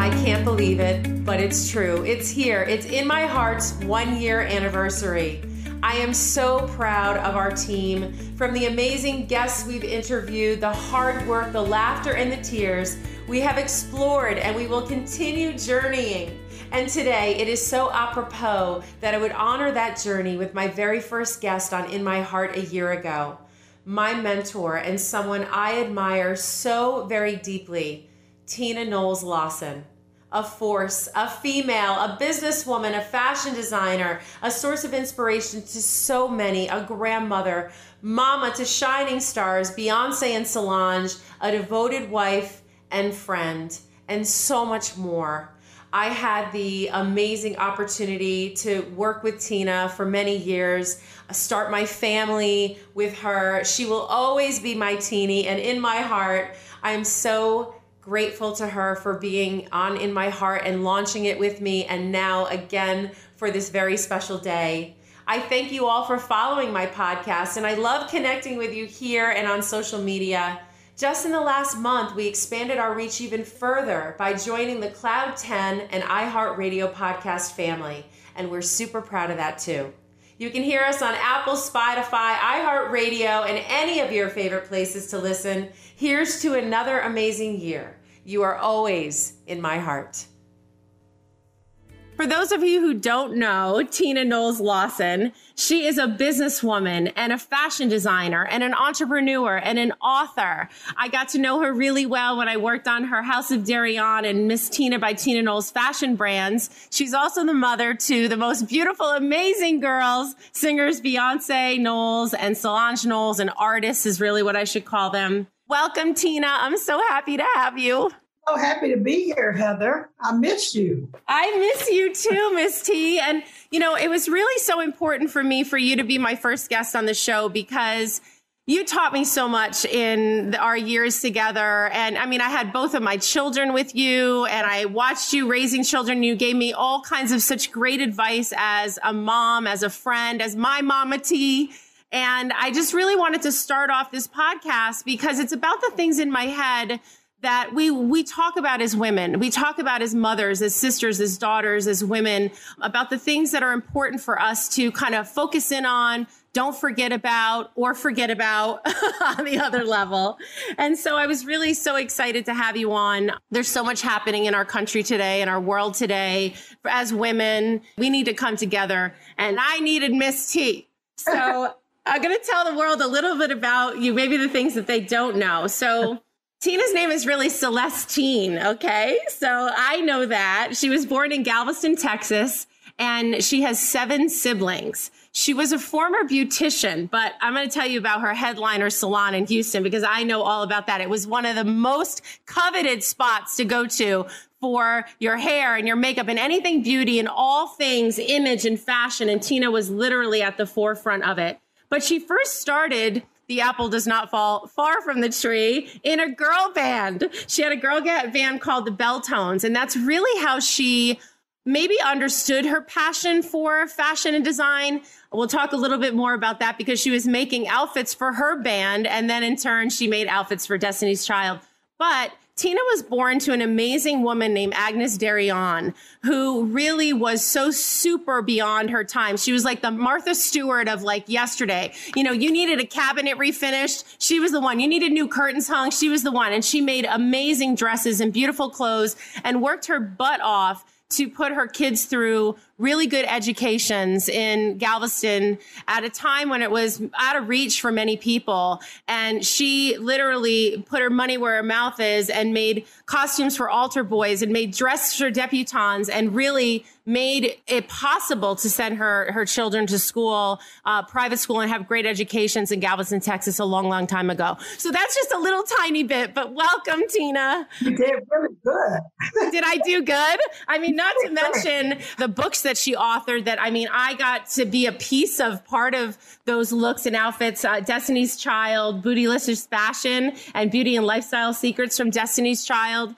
I can't believe it, but it's true. It's here. It's in my heart's one year anniversary. I am so proud of our team. From the amazing guests we've interviewed, the hard work, the laughter, and the tears, we have explored and we will continue journeying. And today, it is so apropos that I would honor that journey with my very first guest on In My Heart a year ago. My mentor and someone I admire so very deeply, Tina Knowles Lawson a force, a female, a businesswoman, a fashion designer, a source of inspiration to so many, a grandmother, mama to shining stars, Beyonce and Solange, a devoted wife and friend, and so much more. I had the amazing opportunity to work with Tina for many years, start my family with her. She will always be my teeny, and in my heart, I am so grateful to her for being on In My Heart and launching it with me, and now again for this very special day. I thank you all for following my podcast, and I love connecting with you here and on social media. Just in the last month, we expanded our reach even further by joining the Cloud 10 and iHeartRadio podcast family, and we're super proud of that too. You can hear us on Apple, Spotify, iHeartRadio, and any of your favorite places to listen. Here's to another amazing year. You are always in my heart. For those of you who don't know Tina Knowles Lawson, she is a businesswoman and a fashion designer and an entrepreneur and an author. I got to know her really well when I worked on her House of Deréon and Miss Tina by Tina Knowles fashion brands. She's also the mother to the most beautiful, amazing girls, singers Beyonce Knowles and Solange Knowles, and artists is really what I should call them. Welcome, Tina. I'm so happy to have you. So happy to be here, Heather. I miss you. I miss you too, Miss T. And, you know, it was really so important for me for you to be my first guest on the show because you taught me so much in our years together. And I mean, I had both of my children with you and I watched you raising children. You gave me all kinds of such great advice as a mom, as a friend, as my mama T. And I just really wanted to start off this podcast because it's about the things in my head that we we talk about as women. We talk about as mothers as sisters as daughters as women about the things that are important for us to kind of focus in on don't forget about or forget about on the other level. And so i was really so excited to have you on. There's so much happening in our country today in our world today. As women we need to come together. And i needed miss t. So I'm going to tell the world a little bit about you, maybe the things that they don't know. So, Tina's name is really Celestine, okay? So I know that. She was born in Galveston, Texas, and she has seven siblings. She was a former beautician, but I'm going to tell you about her headliner salon in Houston because I know all about that. It was one of the most coveted spots to go to for your hair and your makeup and anything beauty and all things image and fashion. And Tina was literally at the forefront of it. But she first started the apple does not fall far from the tree in a girl band. She had a girl band called the Veltones, and that's really how she maybe understood her passion for fashion and design. We'll talk a little bit more about that because she was making outfits for her band, and then in turn, she made outfits for Destiny's Child. But Tina was born to an amazing woman named Agnes Deréon, who really was so super beyond her time. She was like the Martha Stewart of like yesterday. You know, you needed a cabinet refinished. She was the one. You needed new curtains hung. She was the one. And she made amazing dresses and beautiful clothes and worked her butt off to put her kids through really good educations in Galveston at a time when it was out of reach for many people. And she literally put her money where her mouth is and made costumes for altar boys and made dresses for debutantes and really made it possible to send her her children to school, uh, private school, and have great educations in Galveston, Texas, a long, long time ago. So that's just a little tiny bit. But welcome, Tina. You did really good. did I do good? I mean, not to mention the books that she authored. That I mean, I got to be a piece of part of those looks and outfits. Uh, Destiny's Child, Bootylicious Fashion, and Beauty and Lifestyle Secrets from Destiny's Child.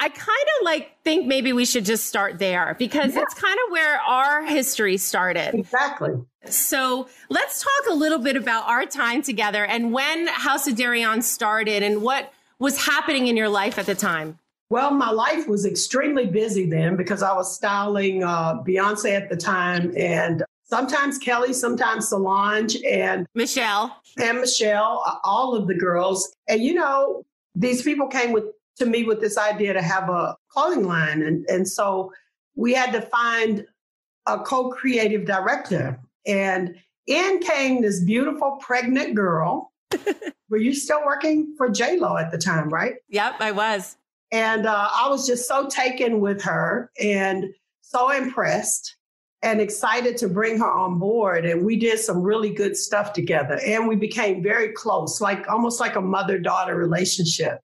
I kind of like think maybe we should just start there because yeah. it's kind of where our history started. Exactly. So let's talk a little bit about our time together and when House of Dereon started and what was happening in your life at the time. Well, my life was extremely busy then because I was styling uh, Beyonce at the time and sometimes Kelly, sometimes Solange and Michelle. And Michelle, all of the girls. And you know, these people came with to me with this idea to have a clothing line. And, and so we had to find a co creative director. And in came this beautiful pregnant girl. Were you still working for Lo at the time, right? Yep, I was. And uh, I was just so taken with her and so impressed and excited to bring her on board. And we did some really good stuff together. And we became very close, like almost like a mother daughter relationship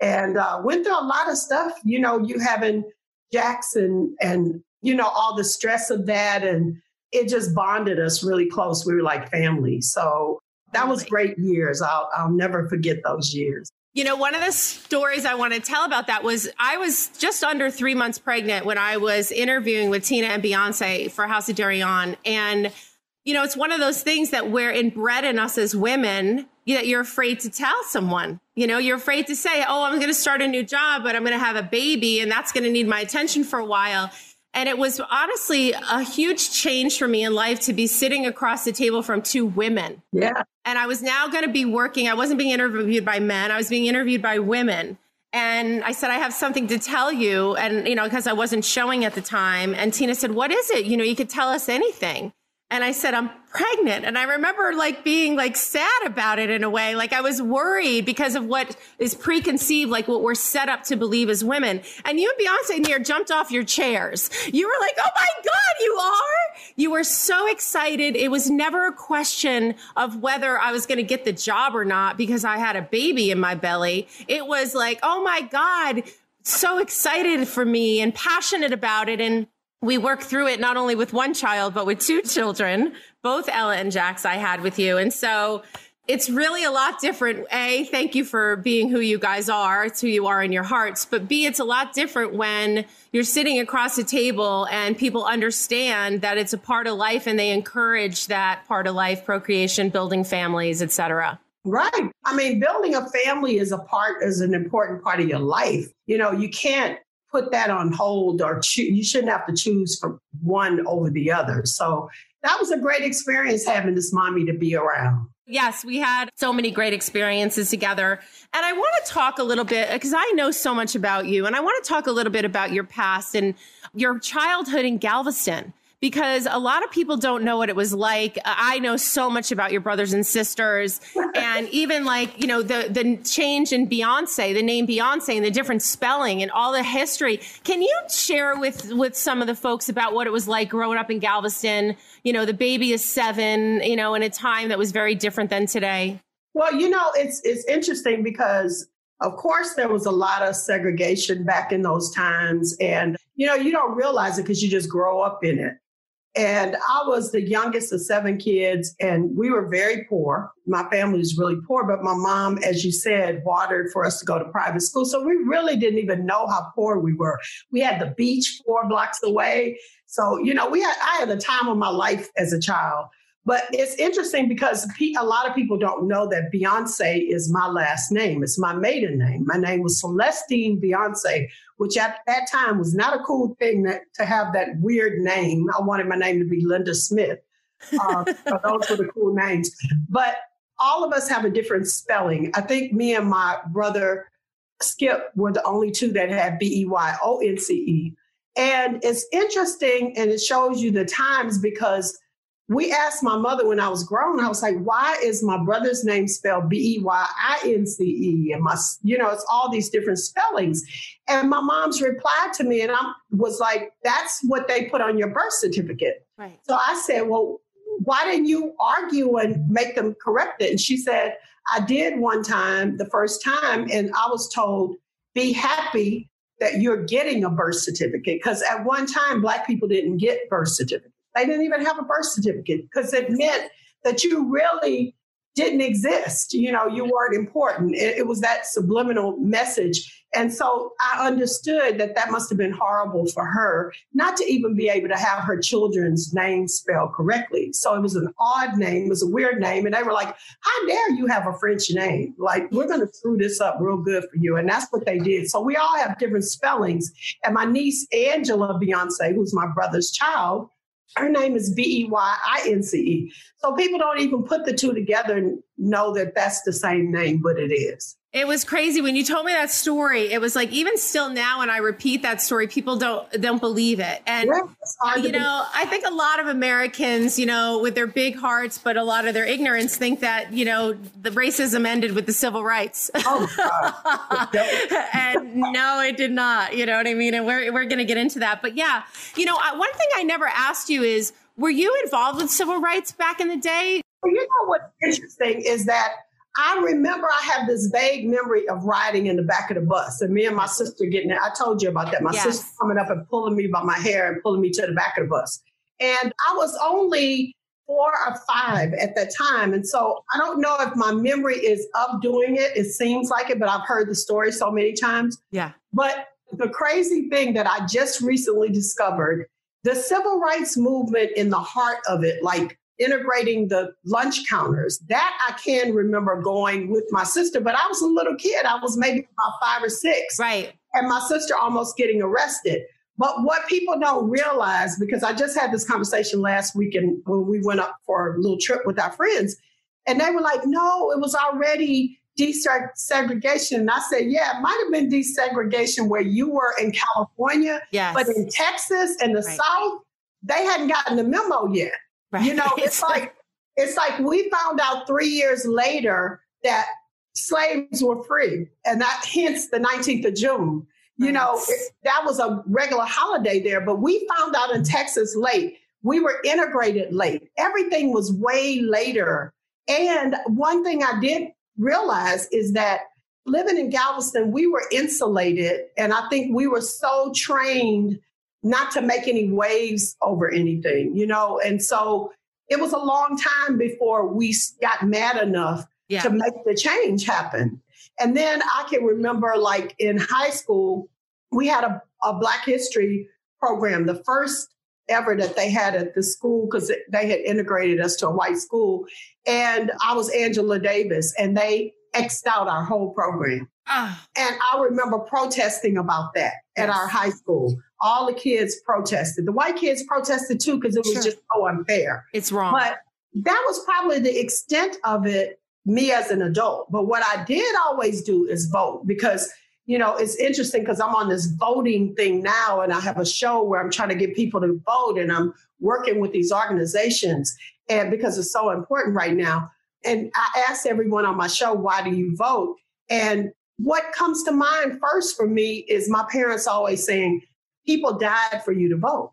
and uh, went through a lot of stuff. You know, you having Jackson and, you know, all the stress of that. And it just bonded us really close. We were like family. So that was great years. I'll, I'll never forget those years. You know, one of the stories I want to tell about that was I was just under three months pregnant when I was interviewing with Tina and Beyonce for House of Dereon. And, you know, it's one of those things that we're inbred in us as women that you're afraid to tell someone. You know, you're afraid to say, oh, I'm going to start a new job, but I'm going to have a baby and that's going to need my attention for a while. And it was honestly a huge change for me in life to be sitting across the table from two women. Yeah. And I was now going to be working. I wasn't being interviewed by men, I was being interviewed by women. And I said, I have something to tell you. And, you know, because I wasn't showing at the time. And Tina said, What is it? You know, you could tell us anything. And I said, I'm pregnant. And I remember like being like sad about it in a way. Like I was worried because of what is preconceived, like what we're set up to believe as women. And you and Beyonce here jumped off your chairs. You were like, Oh my God, you are? You were so excited. It was never a question of whether I was going to get the job or not because I had a baby in my belly. It was like, Oh my God, so excited for me and passionate about it. And we work through it not only with one child, but with two children, both Ella and Jax I had with you. And so it's really a lot different. A, thank you for being who you guys are. It's who you are in your hearts. But B, it's a lot different when you're sitting across a table and people understand that it's a part of life and they encourage that part of life, procreation, building families, etc. Right. I mean, building a family is a part, is an important part of your life. You know, you can't put that on hold or cho- you shouldn't have to choose from one over the other. So that was a great experience having this mommy to be around. Yes, we had so many great experiences together. And I want to talk a little bit because I know so much about you and I want to talk a little bit about your past and your childhood in Galveston because a lot of people don't know what it was like. I know so much about your brothers and sisters and even like, you know, the the change in Beyonce, the name Beyonce and the different spelling and all the history. Can you share with with some of the folks about what it was like growing up in Galveston? You know, the baby is 7, you know, in a time that was very different than today. Well, you know, it's it's interesting because of course, there was a lot of segregation back in those times. And, you know, you don't realize it because you just grow up in it. And I was the youngest of seven kids, and we were very poor. My family was really poor, but my mom, as you said, watered for us to go to private school. So we really didn't even know how poor we were. We had the beach four blocks away. So, you know, we had, I had a time of my life as a child. But it's interesting because a lot of people don't know that Beyonce is my last name. It's my maiden name. My name was Celestine Beyonce, which at that time was not a cool thing that, to have that weird name. I wanted my name to be Linda Smith. Uh, those were the cool names. But all of us have a different spelling. I think me and my brother Skip were the only two that had B E Y O N C E. And it's interesting and it shows you the times because we asked my mother when I was grown, I was like, why is my brother's name spelled B E Y I N C E? And my, you know, it's all these different spellings. And my mom's replied to me, and I was like, that's what they put on your birth certificate. Right. So I said, well, why didn't you argue and make them correct it? And she said, I did one time, the first time, and I was told, be happy that you're getting a birth certificate. Because at one time, Black people didn't get birth certificates. They didn't even have a birth certificate because it meant that you really didn't exist. You know, you weren't important. It, it, was that subliminal message. And so I understood that that must have been horrible for her not to even be able to have her children's name spelled correctly. So it was an odd name, it was a weird name. And they were like, How dare you have a French name? Like, we're going to screw this up real good for you. And that's what they did. So we all have different spellings. And my niece, Angela Beyonce, who's my brother's child, her name is B E Y I N C E. So people don't even put the two together and know that that's the same name, but it is. It was crazy when you told me that story. It was like even still now when I repeat that story, people don't don't believe it. And you know, I think a lot of Americans, you know, with their big hearts but a lot of their ignorance think that, you know, the racism ended with the civil rights. Oh, and no, it did not. You know what I mean? And we're we're going to get into that. But yeah, you know, one thing I never asked you is were you involved with civil rights back in the day? Well, you know what's interesting is that I remember I have this vague memory of riding in the back of the bus and me and my sister getting it. I told you about that. My yes. sister coming up and pulling me by my hair and pulling me to the back of the bus. And I was only four or five at that time. And so I don't know if my memory is of doing it. It seems like it, but I've heard the story so many times. Yeah. But the crazy thing that I just recently discovered the civil rights movement in the heart of it, like integrating the lunch counters. That I can remember going with my sister, but I was a little kid. I was maybe about five or six. Right. And my sister almost getting arrested. But what people don't realize, because I just had this conversation last weekend when we went up for a little trip with our friends, and they were like, no, it was already desegregation. And I said, yeah, it might have been desegregation where you were in California, yes. but in Texas and the right. South, they hadn't gotten the memo yet. Right. You know, it's like it's like we found out three years later that slaves were free, and that hence the 19th of June. You right. know, it, that was a regular holiday there, but we found out in Texas late. We were integrated late. Everything was way later. And one thing I did realize is that living in Galveston, we were insulated. And I think we were so trained not to make any waves over anything, you know? And so it was a long time before we got mad enough yeah. to make the change happen. And then I can remember, like in high school, we had a, a Black History program, the first ever that they had at the school because they had integrated us to a white school. And I was Angela Davis, and they X'd out our whole program. Uh, and I remember protesting about that yes. at our high school. All the kids protested. The white kids protested too because it was sure. just so unfair. It's wrong. But that was probably the extent of it, me as an adult. But what I did always do is vote because you know, it's interesting because I'm on this voting thing now and I have a show where I'm trying to get people to vote and I'm working with these organizations and because it's so important right now. And I asked everyone on my show, why do you vote? And what comes to mind first for me is my parents always saying, people died for you to vote.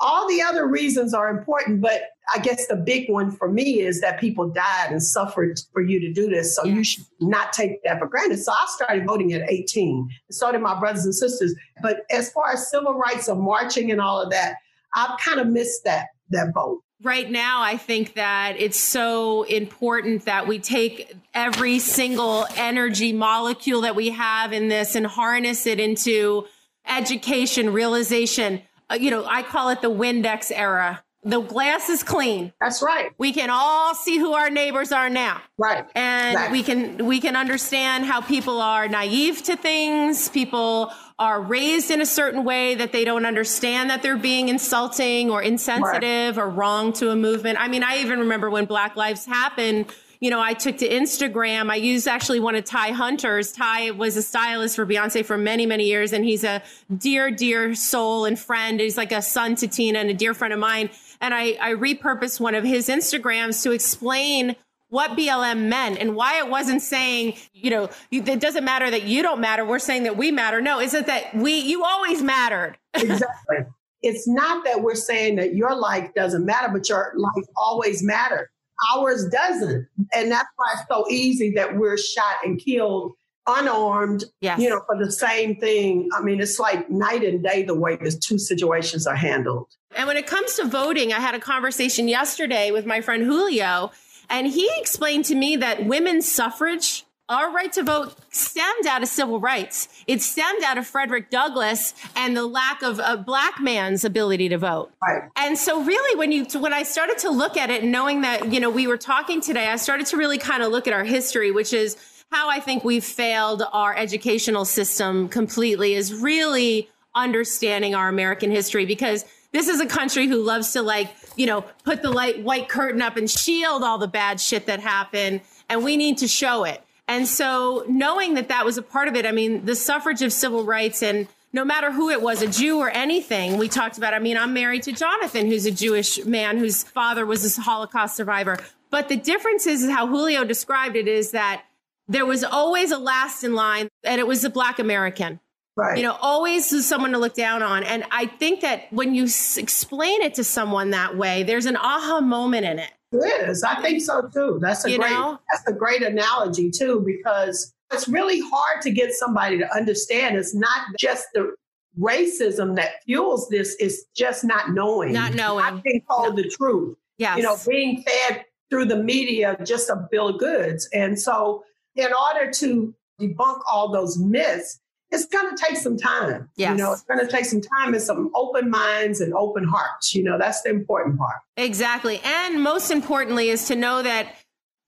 All the other reasons are important, but I guess the big one for me is that people died and suffered for you to do this. So you should not take that for granted. So I started voting at 18. So did my brothers and sisters. But as far as civil rights of marching and all of that, I've kind of missed that that vote right now, I think that it's so important that we take every single energy molecule that we have in this and harness it into education, realization. Uh, you know, I call it the Windex era. The glass is clean. That's right. We can all see who our neighbors are now. Right. And right. we can we can understand how people are naive to things. People are raised in a certain way that they don't understand that they're being insulting or insensitive right. or wrong to a movement. I mean, I even remember when Black Lives happened, you know, I took to Instagram. I used actually one of Ty Hunter's. Ty was a stylist for Beyonce for many, many years, and he's a dear, dear soul and friend. He's like a son to Tina and a dear friend of mine. And I, I repurposed one of his Instagrams to explain what BLM meant and why it wasn't saying, you know, it doesn't matter that you don't matter. We're saying that we matter. No, is it that we, you always mattered. exactly. It's not that we're saying that your life doesn't matter, but your life always mattered. Ours doesn't. And that's why it's so easy that we're shot and killed unarmed, yes. you know, for the same thing. I mean, it's like night and day the way the two situations are handled. And when it comes to voting, I had a conversation yesterday with my friend Julio, and he explained to me that women's suffrage our right to vote stemmed out of civil rights. It stemmed out of Frederick Douglass and the lack of a black man's ability to vote. Right. And so really when you when I started to look at it knowing that, you know, we were talking today, I started to really kind of look at our history, which is how I think we've failed our educational system completely is really understanding our American history because this is a country who loves to like, you know, put the light white curtain up and shield all the bad shit that happened and we need to show it. And so knowing that that was a part of it, I mean, the suffrage of civil rights and no matter who it was, a Jew or anything, we talked about. I mean, I'm married to Jonathan, who's a Jewish man whose father was a Holocaust survivor. But the difference is how Julio described it is that there was always a last in line, and it was a Black American. Right. You know, always someone to look down on. And I think that when you s- explain it to someone that way, there's an aha moment in it. It is. I think so too. That's a you great know? that's a great analogy too, because it's really hard to get somebody to understand it's not just the racism that fuels this, it's just not knowing. Not knowing. Not being told no. the truth. Yes. You know, being fed through the media just a bill of goods. And so in order to debunk all those myths, it's going to take some time. Yes. You know, it's going to take some time and some open minds and open hearts. You know, that's the important part. Exactly. And most importantly is to know that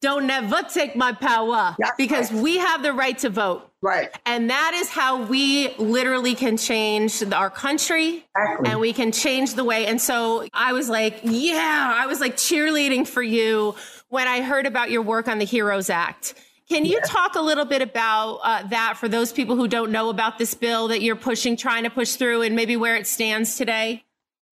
don't never take my power that's because right. we have the right to vote. Right. And that is how we literally can change our country exactly. and we can change the way. And so I was like, yeah, I was like cheerleading for you when I heard about your work on the HEROES Act can you talk a little bit about uh, that for those people who don't know about this bill that you're pushing, trying to push through, and maybe where it stands today?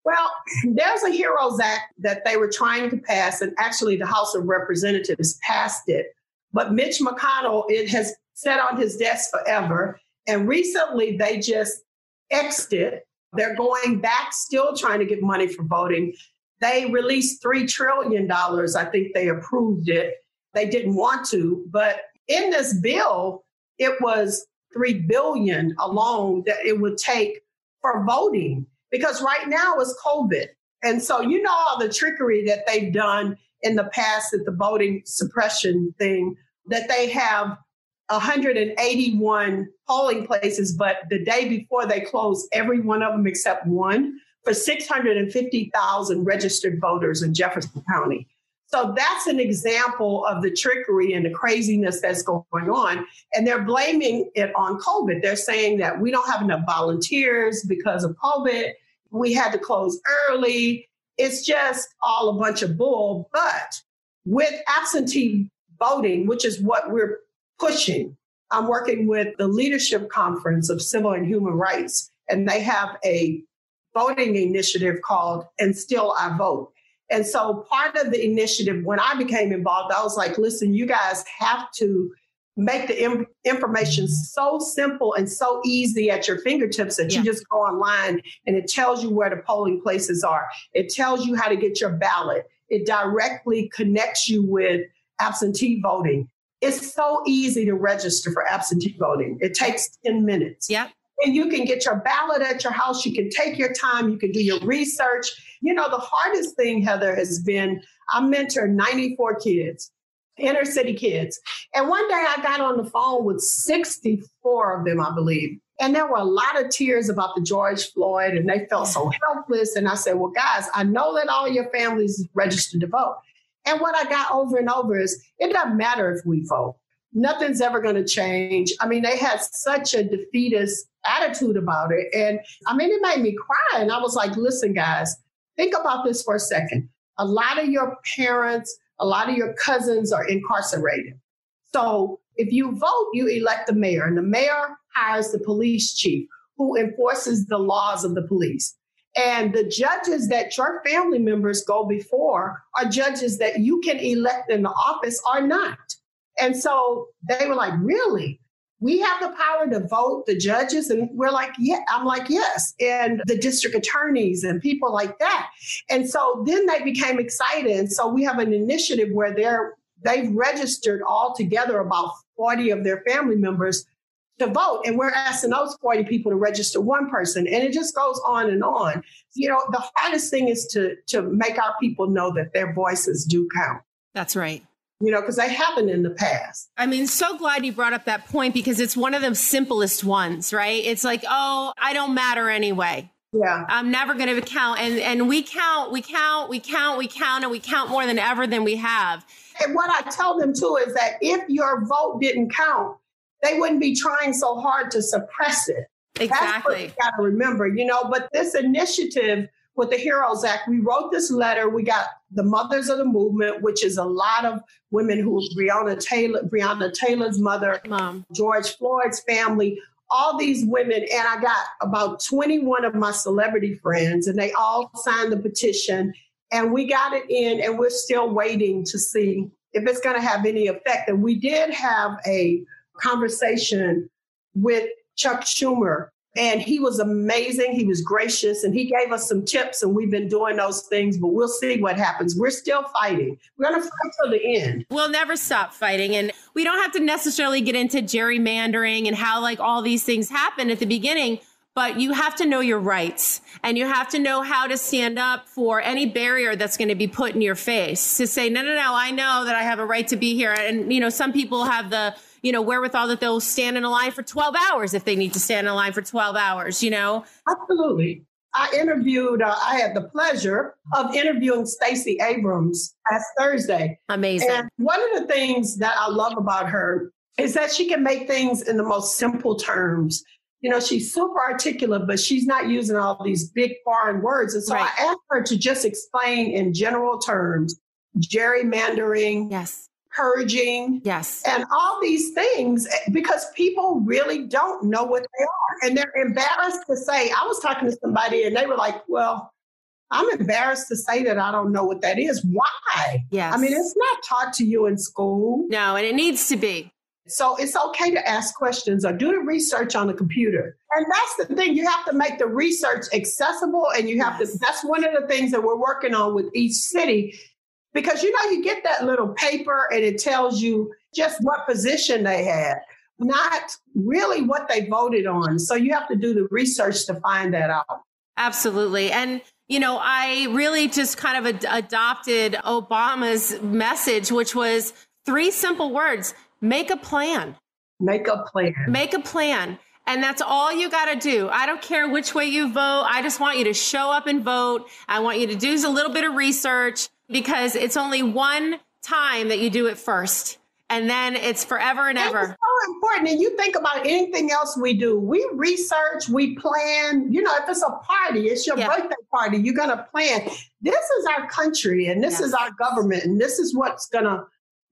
Well, there's a HEROES Act that they were trying to pass, and actually the House of Representatives passed it. But Mitch McConnell, it has sat on his desk forever. And recently they just exed it. They're going back, still trying to get money for voting. They released $3 trillion. I think they approved it. They didn't want to, but in this bill, it was three billion alone that it would take for voting because right now it's COVID. And so you know all the trickery that they've done in the past at the voting suppression thing that they have 181 polling places, but the day before they closed every one of them except one for 650,000 registered voters in Jefferson County. So that's an example of the trickery and the craziness that's going on. And they're blaming it on COVID. They're saying that we don't have enough volunteers because of COVID. We had to close early. It's just all a bunch of bull. But with absentee voting, which is what we're pushing, I'm working with the Leadership Conference of Civil and Human Rights, and they have a voting initiative called And Still I Vote. And so part of the initiative, when I became involved, I was like, listen, you guys have to make the Im- information so simple and so easy at your fingertips that yeah. you just go online and it tells you where the polling places are. It tells you how to get your ballot. It directly connects you with absentee voting. It's so easy to register for absentee voting. It takes 10 minutes. Yeah. And you can get your ballot at your house. You can take your time. You can do your research. You know, the hardest thing, Heather, has been I mentor 94 kids, inner city kids. And one day I got on the phone with 64 of them, I believe. And there were a lot of tears about the George Floyd, and they felt so helpless. And I said, Well, guys, I know that all your families registered to vote. And what I got over and over is it doesn't matter if we vote. Nothing's ever going to change. I mean, they had such a defeatist attitude about it. And I mean, it made me cry. And I was like, listen, guys, think about this for a second. A lot of your parents, a lot of your cousins are incarcerated. So if you vote, you elect the mayor, and the mayor hires the police chief who enforces the laws of the police. And the judges that your family members go before are judges that you can elect in the office or not. And so they were like, really? We have the power to vote the judges? And we're like, yeah, I'm like, yes. And the district attorneys and people like that. And so then they became excited. And so we have an initiative where they're they've registered all together about 40 of their family members to vote. And we're asking those 40 people to register one person. And it just goes on and on. You know, the hardest thing is to to make our people know that their voices do count. That's right. You know, because they haven't in the past. I mean, so glad you brought up that point because it's one of the simplest ones, right? It's like, oh, I don't matter anyway. Yeah. I'm never going to count. And and we count, we count, we count, we count, and we count more than ever than we have. And what I tell them too is that if your vote didn't count, they wouldn't be trying so hard to suppress it. Exactly. That's what you got to remember, you know. But this initiative with the Heroes Act, we wrote this letter. We got the Mothers of the Movement, which is a lot of women who Breonna Taylor, Breonna Taylor's mother, Mom. George Floyd's family, all these women, and I got about 21 of my celebrity friends, and they all signed the petition. And we got it in, and we're still waiting to see if it's going to have any effect. And we did have a conversation with Chuck Schumer, and he was amazing. He was gracious, and he gave us some tips, and we've been doing those things, but we'll see what happens. We're still fighting. We're going to fight till the end. We'll never stop fighting. And we don't have to necessarily get into gerrymandering and how, like, all these things happen at the beginning but you have to know your rights and you have to know how to stand up for any barrier that's going to be put in your face to say no no no i know that i have a right to be here and you know some people have the you know, wherewithal that they'll stand in a line for 12 hours if they need to stand in a line for 12 hours, you know? Absolutely. I interviewed, uh, I had the pleasure of interviewing Stacey Abrams last Thursday. Amazing. And one of the things that I love about her is that she can make things in the most simple terms. You know, she's super articulate, but she's not using all these big foreign words. And so right. I asked her to just explain in general terms gerrymandering, yes purging. Yes. And all these things eh, because people really don't know what they are. And they're embarrassed to say, I was talking to somebody and they were like, well, I'm embarrassed to say that I don't know what that is. Why? Yes. I mean, it's not taught to you in school. No, and it needs to be. So it's okay to ask questions or do the research on the computer. And that's the thing. You have to make the research accessible and you have yes. to that's one of the things that we're working on with each city because you know you get that little paper and it tells you just what position they had not really what they voted on. So you have to do the research to find that out. Absolutely. And you know i really just kind of ad- adopted obama's message which was three simple words make a plan. Make a plan. Make a plan. And that's all you got to do. I don't care which way you vote. I just want you to show up and vote. I want you to do a little bit of research because it's only one time that you do it first. And then it's forever and ever. It's so important. And you think about anything else we do. We research, we plan. You know, if it's a party, it's your yeah. birthday party, you're going to plan. This is our country and this is our government. And this is what's going to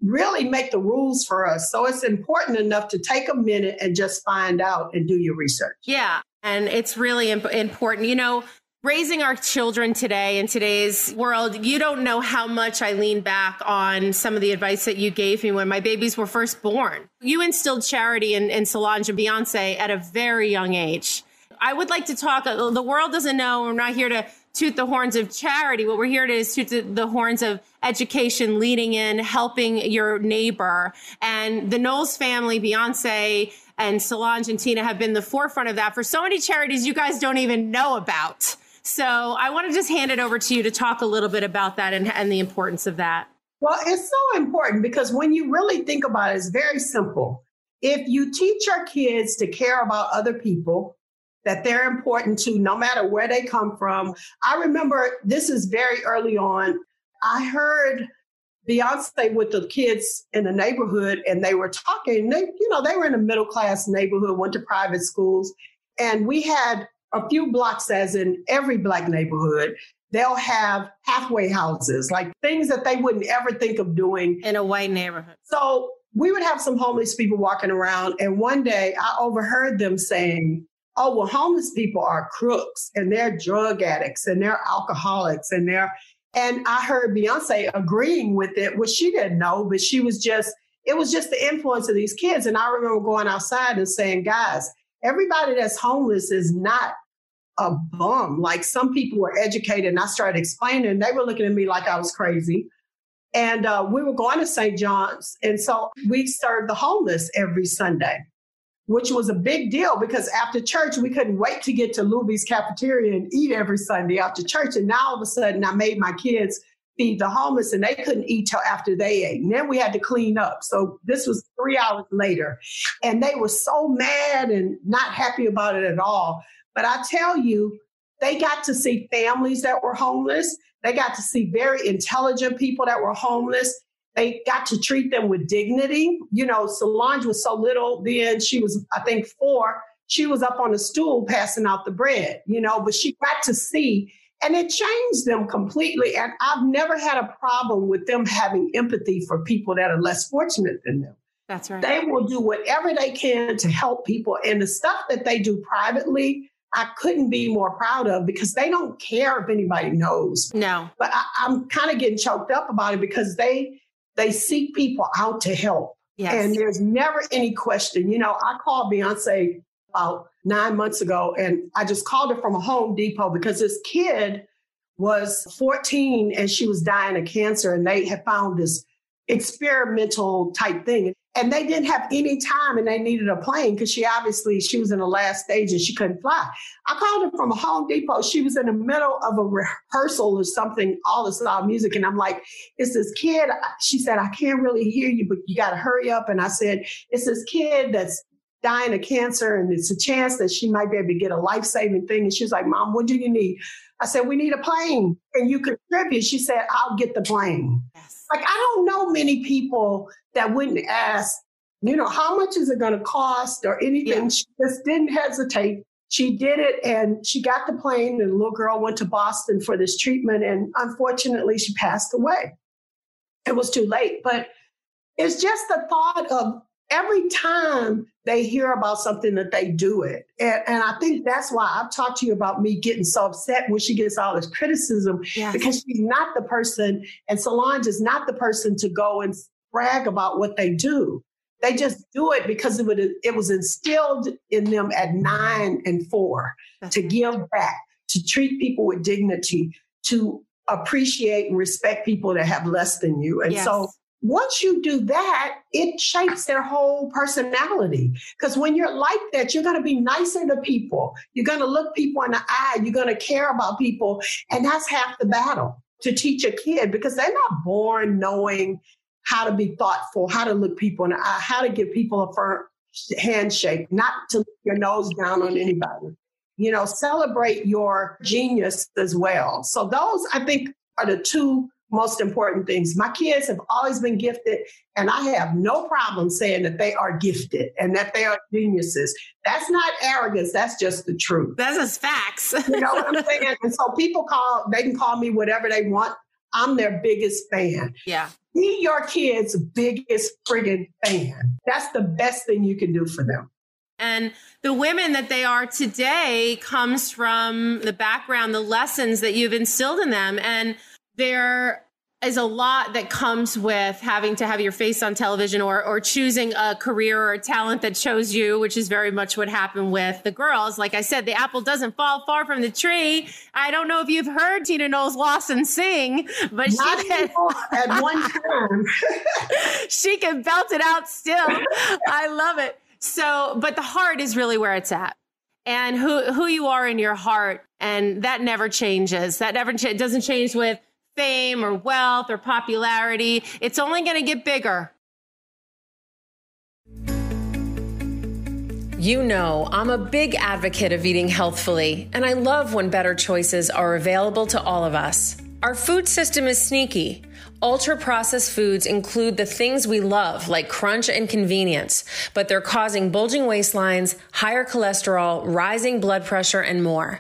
really make the rules for us. So it's important enough to take a minute and just find out and do your research. Yeah. And it's really imp- important. You know, raising our children today in today's world, you don't know how much I lean back on some of the advice that you gave me when my babies were first born. You instilled charity in, in Solange and Beyonce at a very young age. I would like to talk, uh, the world doesn't know, we're not here to toot the horns of charity. What we're here to is toot the horns of education, leading in, helping your neighbor. And the Knowles family, Beyonce and Solange and Tina have been the forefront of that for so many charities you guys don't even know about. So I want to just hand it over to you to talk a little bit about that and, and the importance of that. Well, it's so important because when you really think about it, it's very simple. If you teach your kids to care about other people, that they're important to no matter where they come from. I remember this is very early on. I heard Beyonce with the kids in the neighborhood and they were talking. They, you know, they were in a middle class neighborhood, went to private schools, and we had a few blocks, as in every black neighborhood, they'll have halfway houses, like things that they wouldn't ever think of doing in a white neighborhood. So we would have some homeless people walking around. And one day I overheard them saying, Oh, well, homeless people are crooks and they're drug addicts and they're alcoholics and they're, and I heard Beyonce agreeing with it, which she didn't know, but she was just, it was just the influence of these kids. And I remember going outside and saying, guys, everybody that's homeless is not a bum. Like some people were educated, and I started explaining, and they were looking at me like I was crazy. And uh, we were going to St. John's. And so we served the homeless every Sunday, which was a big deal because after church, we couldn't wait to get to Luby's cafeteria and eat every Sunday after church. And now all of a sudden, I made my kids feed the homeless and they couldn't eat till after they ate. And then we had to clean up. So this was three hours later. And they were so mad and not happy about it at all. But I tell you, they got to see families that were homeless. They got to see very intelligent people that were homeless. They got to treat them with dignity. You know, Solange was so little then, she was, I think, four. She was up on a stool passing out the bread, you know, but she got to see and it changed them completely. And I've never had a problem with them having empathy for people that are less fortunate than them. That's right. They will do whatever they can to help people. And the stuff that they do privately, I couldn't be more proud of because they don't care if anybody knows. No. But I, am kind of getting choked up about it because they they seek people out to help. Yes. And there's never any question. You know, I called Beyonce about nine months ago and I just called her from a Home Depot because this kid was 14 and she was dying of cancer and they had found this experimental type thing. And they didn't have any time and they needed a plane because she obviously she was in the last stage and she couldn't fly. I called her from a home depot. She was in the middle of a rehearsal or something all this loud music and i'm like it's this kid. She said i can't really hear you but you got to hurry up. And i said it's this kid that's dying of cancer and it's a chance that she might be able to get a life-saving thing and she's like mom what do you need i said we need a plane and you contribute she said i'll get the plane yes like I don't know many people that wouldn't ask, you know, how much is it going to cost or anything. Yeah. She just didn't hesitate. She did it and she got the plane and the little girl went to Boston for this treatment and unfortunately she passed away. It was too late, but it's just the thought of every time they hear about something that they do it. And, and, I think that's why I've talked to you about me getting so upset when she gets all this criticism yes. because she's not the person, and Solange is not the person to go and brag about what they do. They just do it because it, would, it was instilled in them at nine and four that's to give back, to treat people with dignity, to appreciate and respect people that have less than you. And yes. so once you do that, it shapes their whole personality. Because when you're like that, you're going to be nicer to people. You're going to look people in the eye. You're going to care about people. And that's half the battle to teach a kid because they're not born knowing how to be thoughtful, how to look people in the eye, how to give people a firm handshake, not to your nose down on anybody. You know, celebrate your genius as well. So those, I think, are the two most important things. My kids have always been gifted, and I have no problem saying that they are gifted and that they are geniuses. That's not arrogance, that's just the truth. That's just facts. you know what I'm saying? And so people call, they can call me whatever they want. I'm their biggest fan. Yeah. Be your kid's biggest friggin' fan. That's the best thing you can do for them. And the women that they are today comes from the background, the lessons that you've instilled in them. And there is a lot that comes with having to have your face on television or or choosing a career or a talent that chose you, which is very much what happened with the girls. Like I said, the apple doesn't fall far from the tree. I don't know if you've heard Tina Knowles Lawson sing, but Not she can at one time. she can belt it out still. I love it. So, but the heart is really where it's at and who who you are in your heart and that never changes that never cha- doesn't change with fame or wealth or popularity. It's only going to get bigger. You know, I'm a big advocate of eating healthfully, and I love when better choices are available to all of us. Our food system is sneaky. Ultra processed foods include the things we love, like crunch and convenience, but they're causing bulging waistlines, higher cholesterol, rising blood pressure, and more.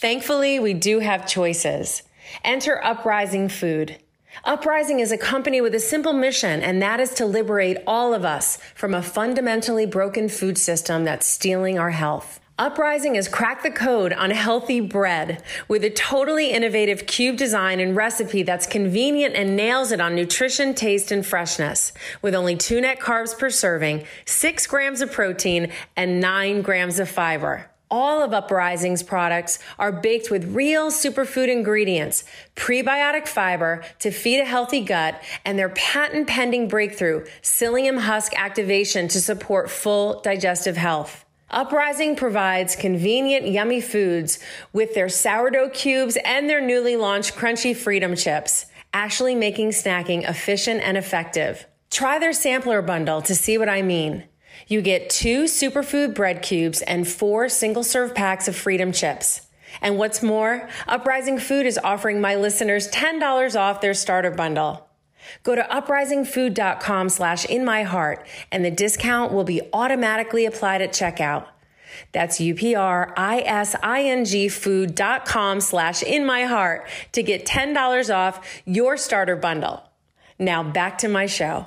Thankfully, we do have choices. Enter Uprising Food. Uprising is a company with a simple mission, and that is to liberate all of us from a fundamentally broken food system that's stealing our health. Uprising has cracked the code on healthy bread with a totally innovative cube design and recipe that's convenient and nails it on nutrition, taste, and freshness. With only two net carbs per serving, six grams of protein, and nine grams of fiber. All of Uprising's products are baked with real superfood ingredients, prebiotic fiber to feed a healthy gut, and their patent pending breakthrough, psyllium husk activation to support full digestive health. Uprising provides convenient, yummy foods with their sourdough cubes and their newly launched crunchy freedom chips, actually making snacking efficient and effective. Try their sampler bundle to see what I mean. You get two superfood bread cubes and four single serve packs of Freedom chips. And what's more, Uprising Food is offering my listeners $10 off their starter bundle. Go to uprisingfood.com slash in my heart and the discount will be automatically applied at checkout. That's U-P-R-I-S-I-N-G food.com slash in my heart to get $10 off your starter bundle. Now back to my show.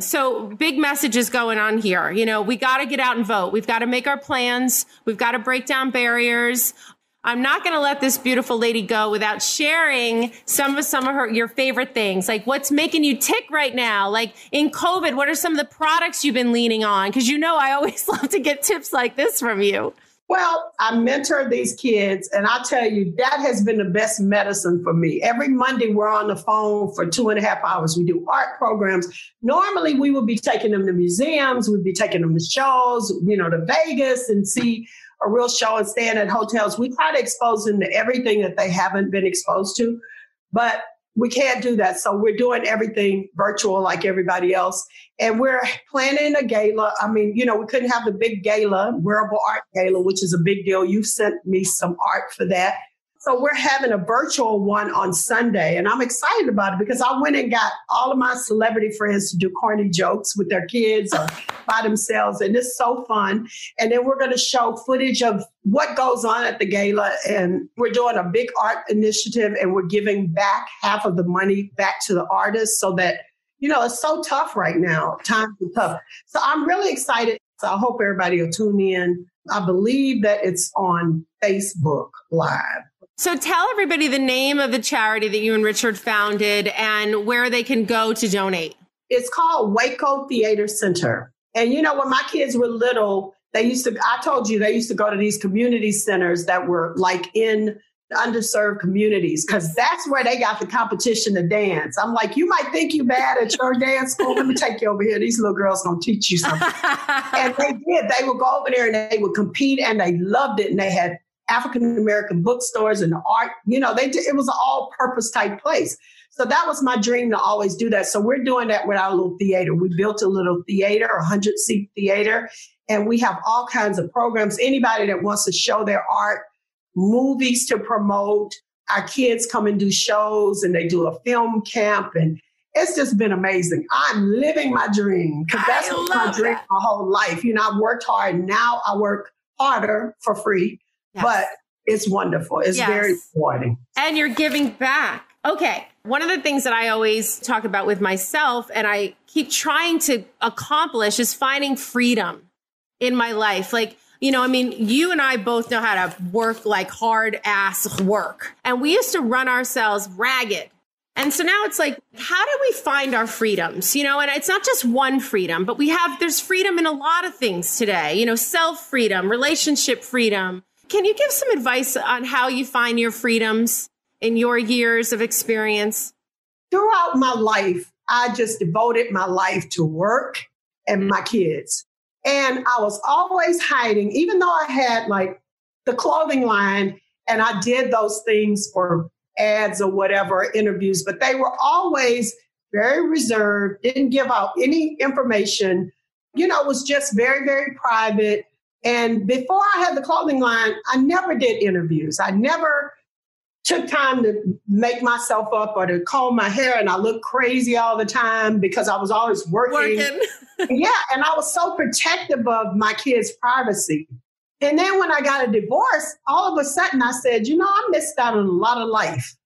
So, big messages going on here. You know, we got to get out and vote. We've got to make our plans. We've got to break down barriers. I'm not going to let this beautiful lady go without sharing some of some of her your favorite things. Like what's making you tick right now? Like in COVID, what are some of the products you've been leaning on? Cuz you know I always love to get tips like this from you. Well, I mentor these kids, and I tell you, that has been the best medicine for me. Every Monday, we're on the phone for two and a half hours. We do art programs. Normally, we would be taking them to museums, we'd be taking them to shows, you know, to Vegas and see a real show and staying at hotels. We try to expose them to everything that they haven't been exposed to. But we can't do that. So we're doing everything virtual like everybody else. And we're planning a gala. I mean, you know, we couldn't have the big gala, wearable art gala, which is a big deal. You sent me some art for that. So we're having a virtual one on Sunday, and I'm excited about it because I went and got all of my celebrity friends to do corny jokes with their kids or by themselves, and it's so fun. And then we're going to show footage of what goes on at the gala, and we're doing a big art initiative, and we're giving back half of the money back to the artists so that you know it's so tough right now. Times are tough, so I'm really excited. So I hope everybody will tune in. I believe that it's on Facebook Live. So tell everybody the name of the charity that you and Richard founded and where they can go to donate. It's called Waco Theater Center. And you know, when my kids were little, they used to, I told you, they used to go to these community centers that were like in underserved communities because that's where they got the competition to dance. I'm like, you might think you bad at your dance school. Let me take you over here. These little girls gonna teach you something. and they did. They would go over there and they would compete and they loved it. And they had African American bookstores and art. You know, they it was an all purpose type place. So that was my dream to always do that. So we're doing that with our little theater. We built a little theater, a hundred seat theater, and we have all kinds of programs. Anybody that wants to show their art, movies to promote. Our kids come and do shows, and they do a film camp, and it's just been amazing. I'm living my dream because that's my dream that. my whole life. You know, I've worked hard. Now I work harder for free Yes. But it's wonderful. It's yes. very rewarding. And you're giving back. Okay. One of the things that I always talk about with myself and I keep trying to accomplish is finding freedom in my life. Like, you know, I mean, you and I both know how to work like hard ass work. And we used to run ourselves ragged. And so now it's like, how do we find our freedoms? You know, and it's not just one freedom, but we have, there's freedom in a lot of things today, you know, self freedom, relationship freedom, can you give some advice on how you find your freedoms in your years of experience? Throughout my life, I just devoted my life to work and my kids. And I was always hiding, even though I had like the clothing line and I did those things for ads or whatever, interviews, but they were always very reserved, didn't give out any information. You know, it was just very, very private. And before I had the clothing line, I never did interviews. I never took time to make myself up or to comb my hair and I looked crazy all the time because I was always working. working. yeah, and I was so protective of my kids' privacy. And then when I got a divorce, all of a sudden I said, you know, I missed out on a lot of life.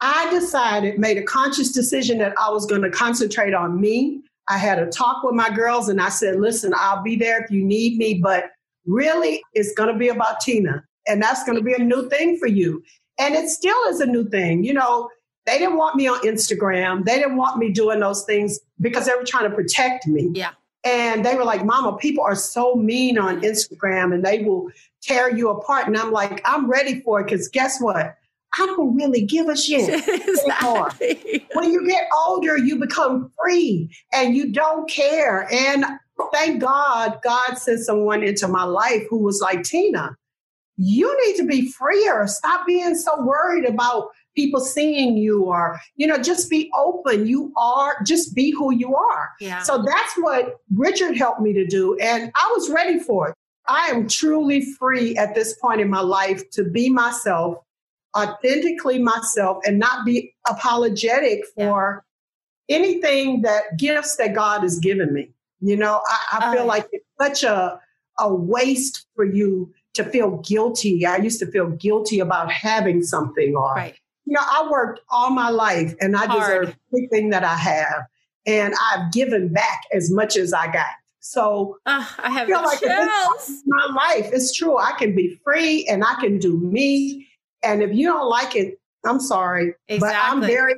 I decided, made a conscious decision that I was going to concentrate on me. I had a talk with my girls and I said, listen, I'll be there if you need me, but really it's going to be about Tina. And that's going to be a new thing for you. And it still is a new thing. You know, they didn't want me on Instagram. They didn't want me doing those things because they were trying to protect me. Yeah. And they were like, Mama, people are so mean on Instagram and they will tear you apart. And I'm like, I'm ready for it because guess what? I don't really give a shit anymore. when you get older, you become free and you don't care. And thank God, God sent someone into my life who was like, Tina, you need to be freer. Stop being so worried about people seeing you or, you know, just be open. You are, just be who you are. Yeah. So that's what Richard helped me to do. And I was ready for it. I am truly free at this point in my life to be myself, authentically myself, and not be apologetic for yeah. anything that gifts that God has given me. You know, I, I feel uh, like it's such a, a waste for you to feel guilty. I used to feel guilty about having something or, right. you know, I worked all my life and I Hard. deserve everything that I have. And I've given back as much as I got. So uh, I have I feel like my life. It's true. I can be free and I can do me. And if you don't like it, I'm sorry. Exactly. But I'm very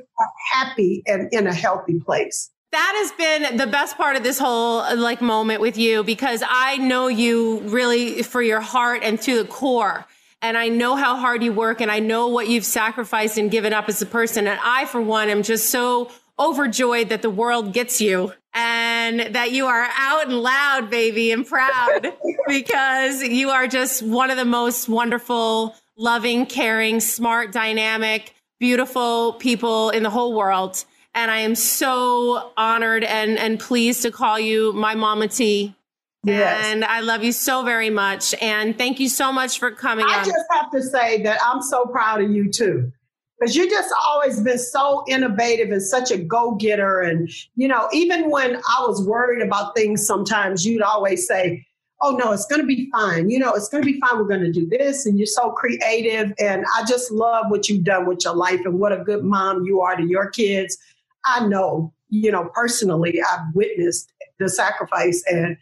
happy and in a healthy place that has been the best part of this whole like moment with you because I know you really for your heart and to the core. And I know how hard you work and I know what you've sacrificed and given up as a person. And I, for one, am just so overjoyed that the world gets you and that you are out and loud, baby, and proud because you are just one of the most wonderful, loving, caring, smart, dynamic, beautiful people in the whole world. And I am so honored and, and pleased to call you my Mama T. Yes. And I love you so very much. And thank you so much for coming I on. just have to say that I'm so proud of you too. Because you just always been so innovative and such a go-getter. And, you know, even when I was worried about things, sometimes you'd always say, Oh no, it's gonna be fine. You know, it's gonna be fine. We're gonna do this. And you're so creative. And I just love what you've done with your life and what a good mom you are to your kids I know, you know, personally, I've witnessed the sacrifice and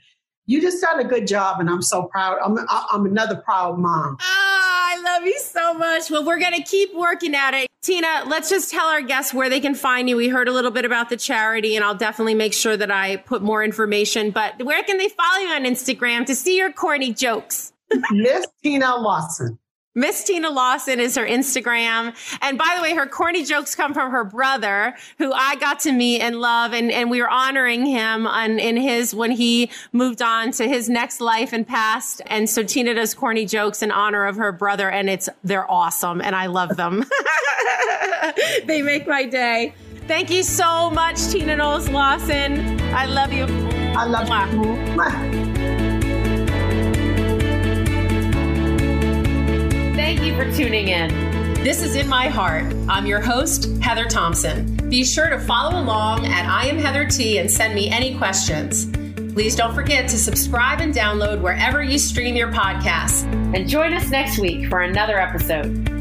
you just done a good job and I'm so proud. I'm, I'm another proud mom. Oh, I love you so much. Well, we're going to keep working at it. Tina, let's just tell our guests where they can find you. We heard a little bit about the charity and I'll definitely make sure that I put more information, but where can they follow you on Instagram to see your corny jokes? Miss Tina Lawson. Miss Tina Lawson is her Instagram. And by the way, her corny jokes come from her brother, who I got to meet and love. And, and we were honoring him on, in his, when he moved on to his next life and passed. And so Tina does corny jokes in honor of her brother. And it's, they're awesome. And I love them. they make my day. Thank you so much, Tina Knowles Lawson. I love you. I love you. Thank you for tuning in. This is In My Heart. I'm your host, Heather Thomson. Be sure to follow along at I Am Heather T and send me any questions. Please don't forget to subscribe and download wherever you stream your podcasts. And join us next week for another episode.